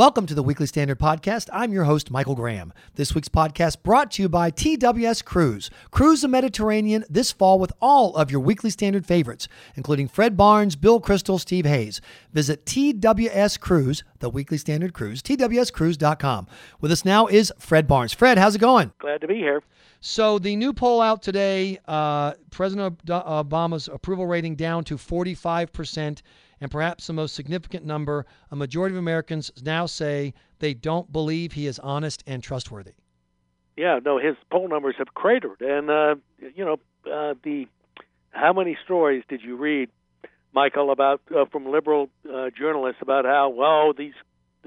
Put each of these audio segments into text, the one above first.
Welcome to the Weekly Standard Podcast. I'm your host, Michael Graham. This week's podcast brought to you by TWS Cruise. Cruise the Mediterranean this fall with all of your Weekly Standard favorites, including Fred Barnes, Bill Kristol, Steve Hayes. Visit TWS Cruise, the Weekly Standard Cruise, TWSCruise.com. With us now is Fred Barnes. Fred, how's it going? Glad to be here. So the new poll out today, uh, President Obama's approval rating down to 45 percent and perhaps the most significant number, a majority of Americans now say they don't believe he is honest and trustworthy. Yeah, no, his poll numbers have cratered, and uh, you know uh, the how many stories did you read, Michael, about uh, from liberal uh, journalists about how well these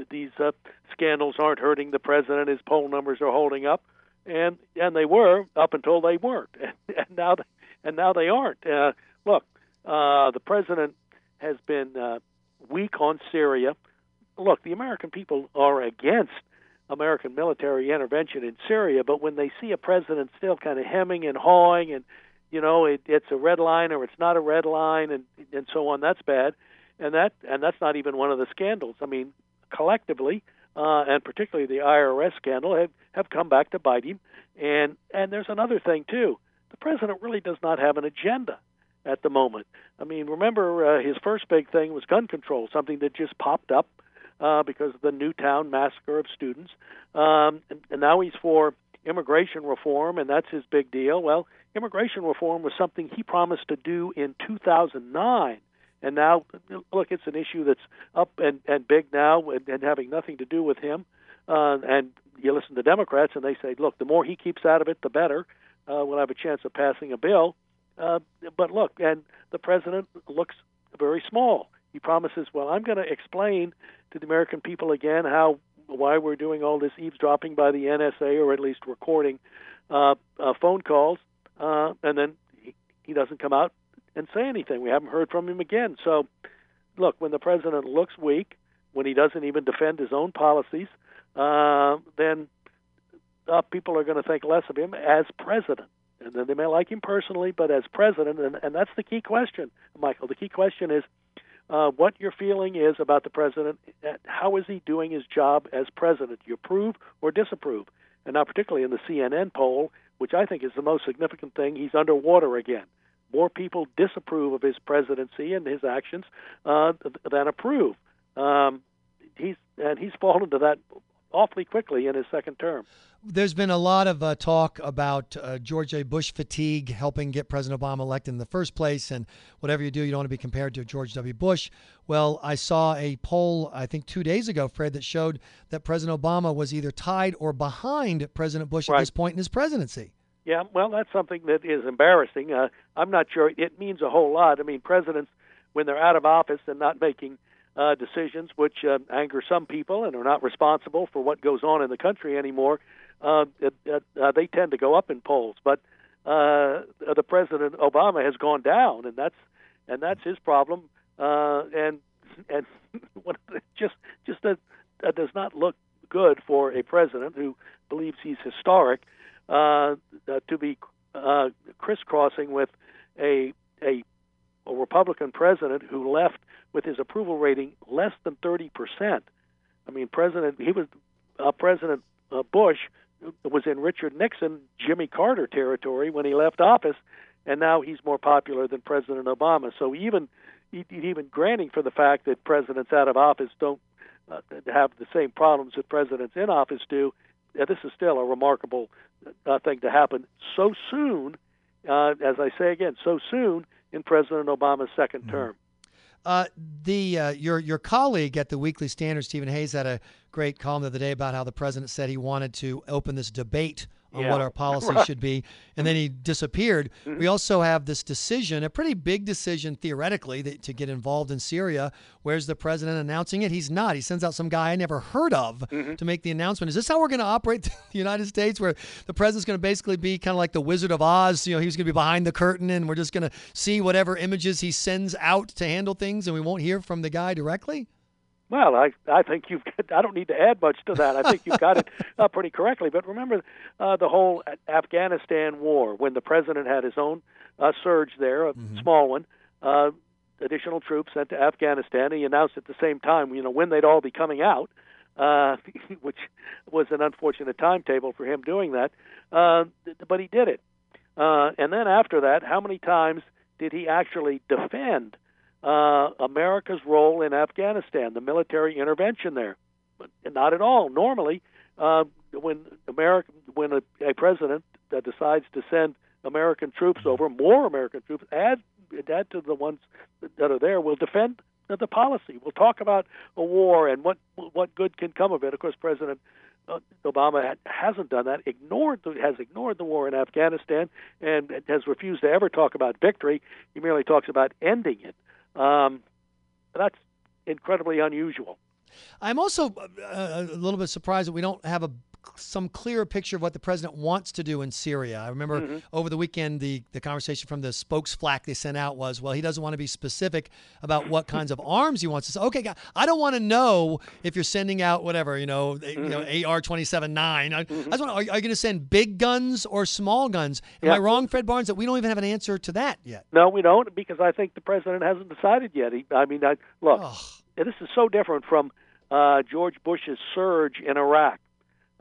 these uh, scandals aren't hurting the president, his poll numbers are holding up, and and they were up until they weren't, and, now and now they aren't. Uh, look, uh, the president has been uh, weak on Syria. Look, the American people are against American military intervention in Syria, but when they see a president still kind of hemming and hawing, and you know it, it's a red line or it's not a red line, and and so on, that's bad, and that and that's not even one of the scandals. I mean, collectively, uh, and particularly the IRS scandal, have have come back to bite him. And and there's another thing too. The president really does not have an agenda at the moment. I mean, remember uh, his first big thing was gun control, something that just popped up uh, because of the Newtown massacre of students, um, and, and now he's for immigration reform, and that's his big deal. Well, immigration reform was something he promised to do in 2009. And now, look, it's an issue that's up and, and big now and, and having nothing to do with him. Uh, and you listen to Democrats, and they say, look, the more he keeps out of it, the better. Uh, we'll have a chance of passing a bill. Uh, but look, and the president looks very small. He promises, well, I'm going to explain to the American people again how why we're doing all this eavesdropping by the NSA or at least recording uh, uh, phone calls, uh, and then he, he doesn't come out and say anything. We haven't heard from him again. So, look, when the president looks weak, when he doesn't even defend his own policies, uh, then uh, people are going to think less of him as president and then they may like him personally, but as president, and, and that's the key question, Michael. The key question is uh, what your feeling is about the president. How is he doing his job as president? You approve or disapprove? And now, particularly in the CNN poll, which I think is the most significant thing, he's underwater again. More people disapprove of his presidency and his actions uh, than approve. Um, he's and he's fallen to that awfully quickly in his second term. There's been a lot of uh, talk about uh, George A. Bush fatigue helping get President Obama elected in the first place, and whatever you do, you don't want to be compared to George W. Bush. Well, I saw a poll, I think two days ago, Fred, that showed that President Obama was either tied or behind President Bush right. at this point in his presidency. Yeah, well, that's something that is embarrassing. Uh, I'm not sure it means a whole lot. I mean, presidents, when they're out of office and not making uh, decisions which uh, anger some people and are not responsible for what goes on in the country anymore, uh, uh, they tend to go up in polls. But uh, the President Obama has gone down, and that's and that's his problem. Uh, and and just just that, that does not look good for a president who believes he's historic uh, to be uh, crisscrossing with a, a a Republican president who left with his approval rating less than 30 percent. I mean, President he was uh, President uh, Bush was in Richard Nixon, Jimmy Carter territory when he left office, and now he's more popular than President Obama. So even even granting for the fact that presidents out of office don't uh, have the same problems that presidents in office do, this is still a remarkable uh, thing to happen so soon. Uh, as I say again, so soon in President Obama's 2nd mm-hmm. term. Uh, the uh, your your colleague at the Weekly Standard, Stephen Hayes, had a great column the other day about how the president said he wanted to open this debate on yeah. what our policy right. should be, and then he disappeared. Mm-hmm. We also have this decision, a pretty big decision theoretically, that, to get involved in Syria. Where's the president announcing it? He's not. He sends out some guy I never heard of mm-hmm. to make the announcement. Is this how we're going to operate the United States, where the president's going to basically be kind of like the Wizard of Oz? You know, he's going to be behind the curtain, and we're just going to see whatever images he sends out to handle things, and we won't hear from the guy directly. Well, I I think you've got I don't need to add much to that. I think you've got it uh, pretty correctly. But remember uh, the whole Afghanistan war when the president had his own uh, surge there, a mm-hmm. small one, uh, additional troops sent to Afghanistan. He announced at the same time, you know, when they'd all be coming out. uh, which was an unfortunate timetable for him doing that. Uh, but he did it. Uh, and then after that, how many times did he actually defend uh, America's role in Afghanistan, the military intervention there? But not at all. Normally, uh, when America, when a, a president uh, decides to send American troops over, more American troops, add add to the ones that are there, will defend the policy. We'll talk about a war and what what good can come of it. Of course, President uh, Obama hasn't done that. Ignored has ignored the war in Afghanistan and has refused to ever talk about victory. He merely talks about ending it. Um, that's incredibly unusual. I'm also uh, a little bit surprised that we don't have a some clearer picture of what the president wants to do in Syria. I remember mm-hmm. over the weekend the, the conversation from the spokesflack they sent out was, well, he doesn't want to be specific about what kinds of arms he wants to. Okay, I don't want to know if you're sending out whatever, you know, mm-hmm. you know mm-hmm. AR 279. Mm-hmm. I, want are, are you going to send big guns or small guns? Am yeah. I wrong, Fred Barnes, that we don't even have an answer to that yet? No, we don't, because I think the president hasn't decided yet. He, I mean, I, look, this is so different from uh, George Bush's surge in Iraq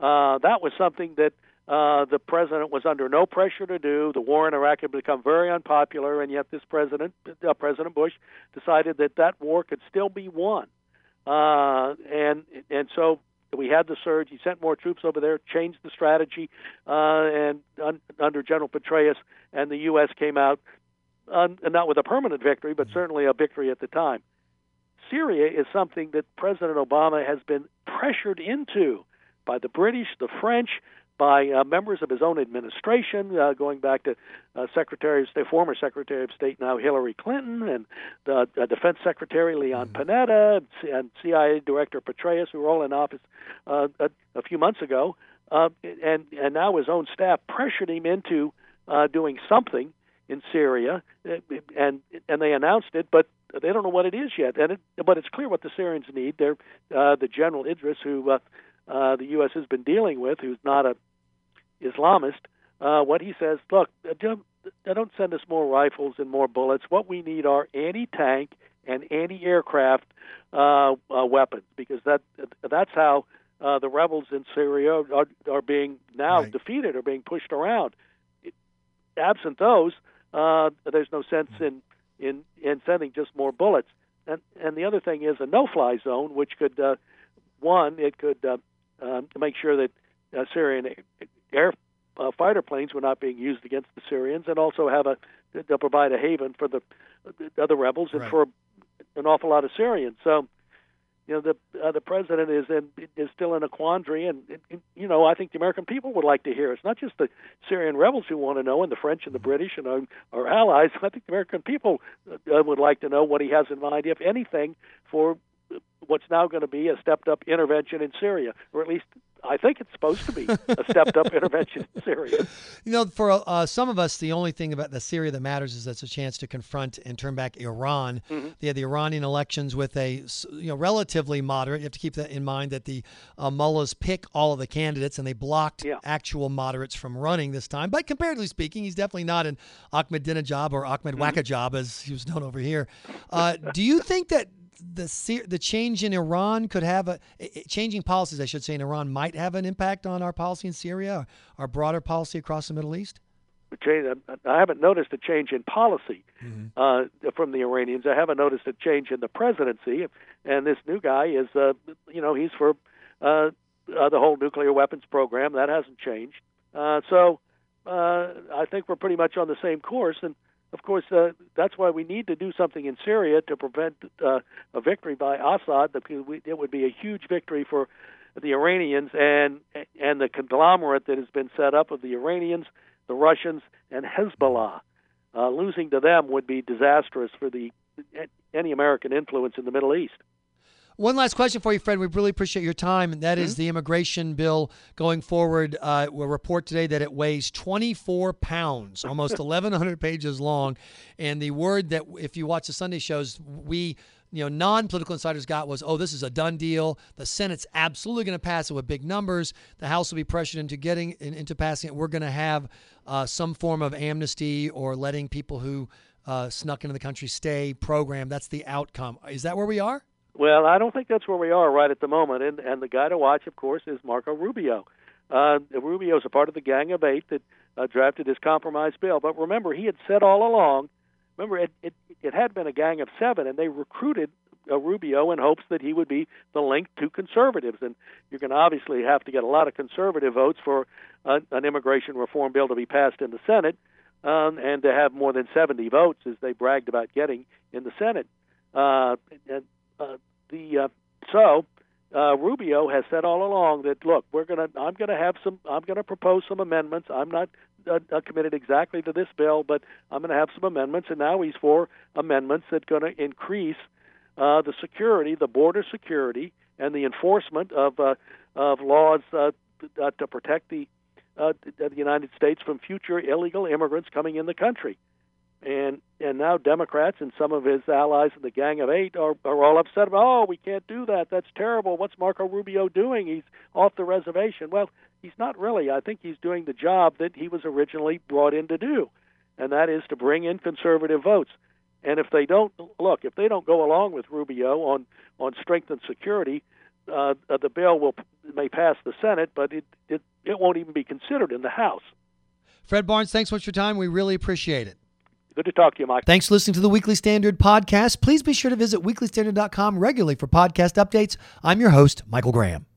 uh, that was something that uh, the president was under no pressure to do. The war in Iraq had become very unpopular, and yet this president, uh, President Bush, decided that that war could still be won. Uh, and and so we had the surge. He sent more troops over there, changed the strategy, uh, and un, under General Petraeus, and the U.S. came out, not with a permanent victory, but certainly a victory at the time. Syria is something that President Obama has been pressured into by the British, the French, by uh, members of his own administration, uh, going back to uh, Secretary of State, former Secretary of State now Hillary Clinton, and the uh, Defense Secretary Leon mm-hmm. Panetta, and, CIA Director Petraeus, who were all in office uh, a, a few months ago, uh, and and now his own staff pressured him into uh, doing something in Syria, and and they announced it, but they don't know what it is yet. And it, but it's clear what the Syrians need. They're uh, the General Idris, who uh, uh, the U.S. has been dealing with, who's not a Islamist, uh, what he says, look, don't, don't send us more rifles and more bullets. What we need are anti-tank and anti-aircraft uh, uh, weapons, because that that's how uh, the rebels in Syria are, are being now right. defeated, or being pushed around. Absent those, uh, there's no sense in, in in sending just more bullets. And and the other thing is a no-fly zone, which could uh, one, it could uh, um, to make sure that uh, Syrian air uh, fighter planes were not being used against the Syrians, and also have a to provide a haven for the, the other rebels and right. for an awful lot of Syrians. So, you know, the uh, the president is in is still in a quandary, and, and you know, I think the American people would like to hear. It's not just the Syrian rebels who want to know, and the French and the British and our, our allies. I think the American people uh, would like to know what he has in mind, if anything, for what's now going to be a stepped up intervention in Syria, or at least I think it's supposed to be a stepped up intervention in Syria. You know, for uh, some of us, the only thing about the Syria that matters is that's a chance to confront and turn back Iran. Mm-hmm. They had the Iranian elections with a you know relatively moderate. You have to keep that in mind that the uh, mullahs pick all of the candidates and they blocked yeah. actual moderates from running this time. But comparatively speaking, he's definitely not an Ahmadinejad or Ahmed mm-hmm. Wakajab as he was known over here. Uh, do you think that the the change in Iran could have a changing policies, I should say, in Iran might have an impact on our policy in Syria, our broader policy across the Middle East. I haven't noticed a change in policy mm-hmm. uh, from the Iranians. I haven't noticed a change in the presidency, and this new guy is, uh, you know, he's for uh, uh, the whole nuclear weapons program. That hasn't changed. Uh, so uh, I think we're pretty much on the same course, and of course, uh, that's why we need to do something in Syria to prevent uh, a victory by Assad. Because it would be a huge victory for the Iranians and and the conglomerate that has been set up of the Iranians, the Russians, and Hezbollah. Uh, losing to them would be disastrous for the any American influence in the Middle East. One last question for you, Fred. We really appreciate your time, and that mm-hmm. is the immigration bill going forward. Uh, we'll report today that it weighs 24 pounds, almost 1,100 pages long. And the word that, if you watch the Sunday shows, we you know, non-political insiders got was, oh, this is a done deal. The Senate's absolutely going to pass it with big numbers. The House will be pressured into getting into passing it. We're going to have uh, some form of amnesty or letting people who uh, snuck into the country stay program. That's the outcome. Is that where we are? Well, I don't think that's where we are right at the moment. And and the guy to watch, of course, is Marco Rubio. Uh, Rubio is a part of the Gang of Eight that uh, drafted his compromise bill. But remember, he had said all along. Remember, it it, it had been a Gang of Seven, and they recruited uh, Rubio in hopes that he would be the link to conservatives. And you're going to obviously have to get a lot of conservative votes for uh, an immigration reform bill to be passed in the Senate, um, and to have more than 70 votes, as they bragged about getting in the Senate. Uh, and uh, the uh, so uh, Rubio has said all along that look, we're gonna I'm gonna have some I'm gonna propose some amendments. I'm not uh, uh, committed exactly to this bill, but I'm to have some amendments, and now he's for amendments that to increase uh, the security, the border security, and the enforcement of uh, of laws uh, uh, to protect the uh, the United States from future illegal immigrants coming in the country. And and now Democrats and some of his allies in the Gang of Eight are, are all upset about. Oh, we can't do that. That's terrible. What's Marco Rubio doing? He's off the reservation. Well, he's not really. I think he's doing the job that he was originally brought in to do, and that is to bring in conservative votes. And if they don't look, if they don't go along with Rubio on on strength and security, uh, uh, the bill will may pass the Senate, but it, it it won't even be considered in the House. Fred Barnes, thanks much for your time. We really appreciate it. Good to talk to you, Mike. Thanks for listening to the Weekly Standard podcast. Please be sure to visit weeklystandard.com regularly for podcast updates. I'm your host, Michael Graham.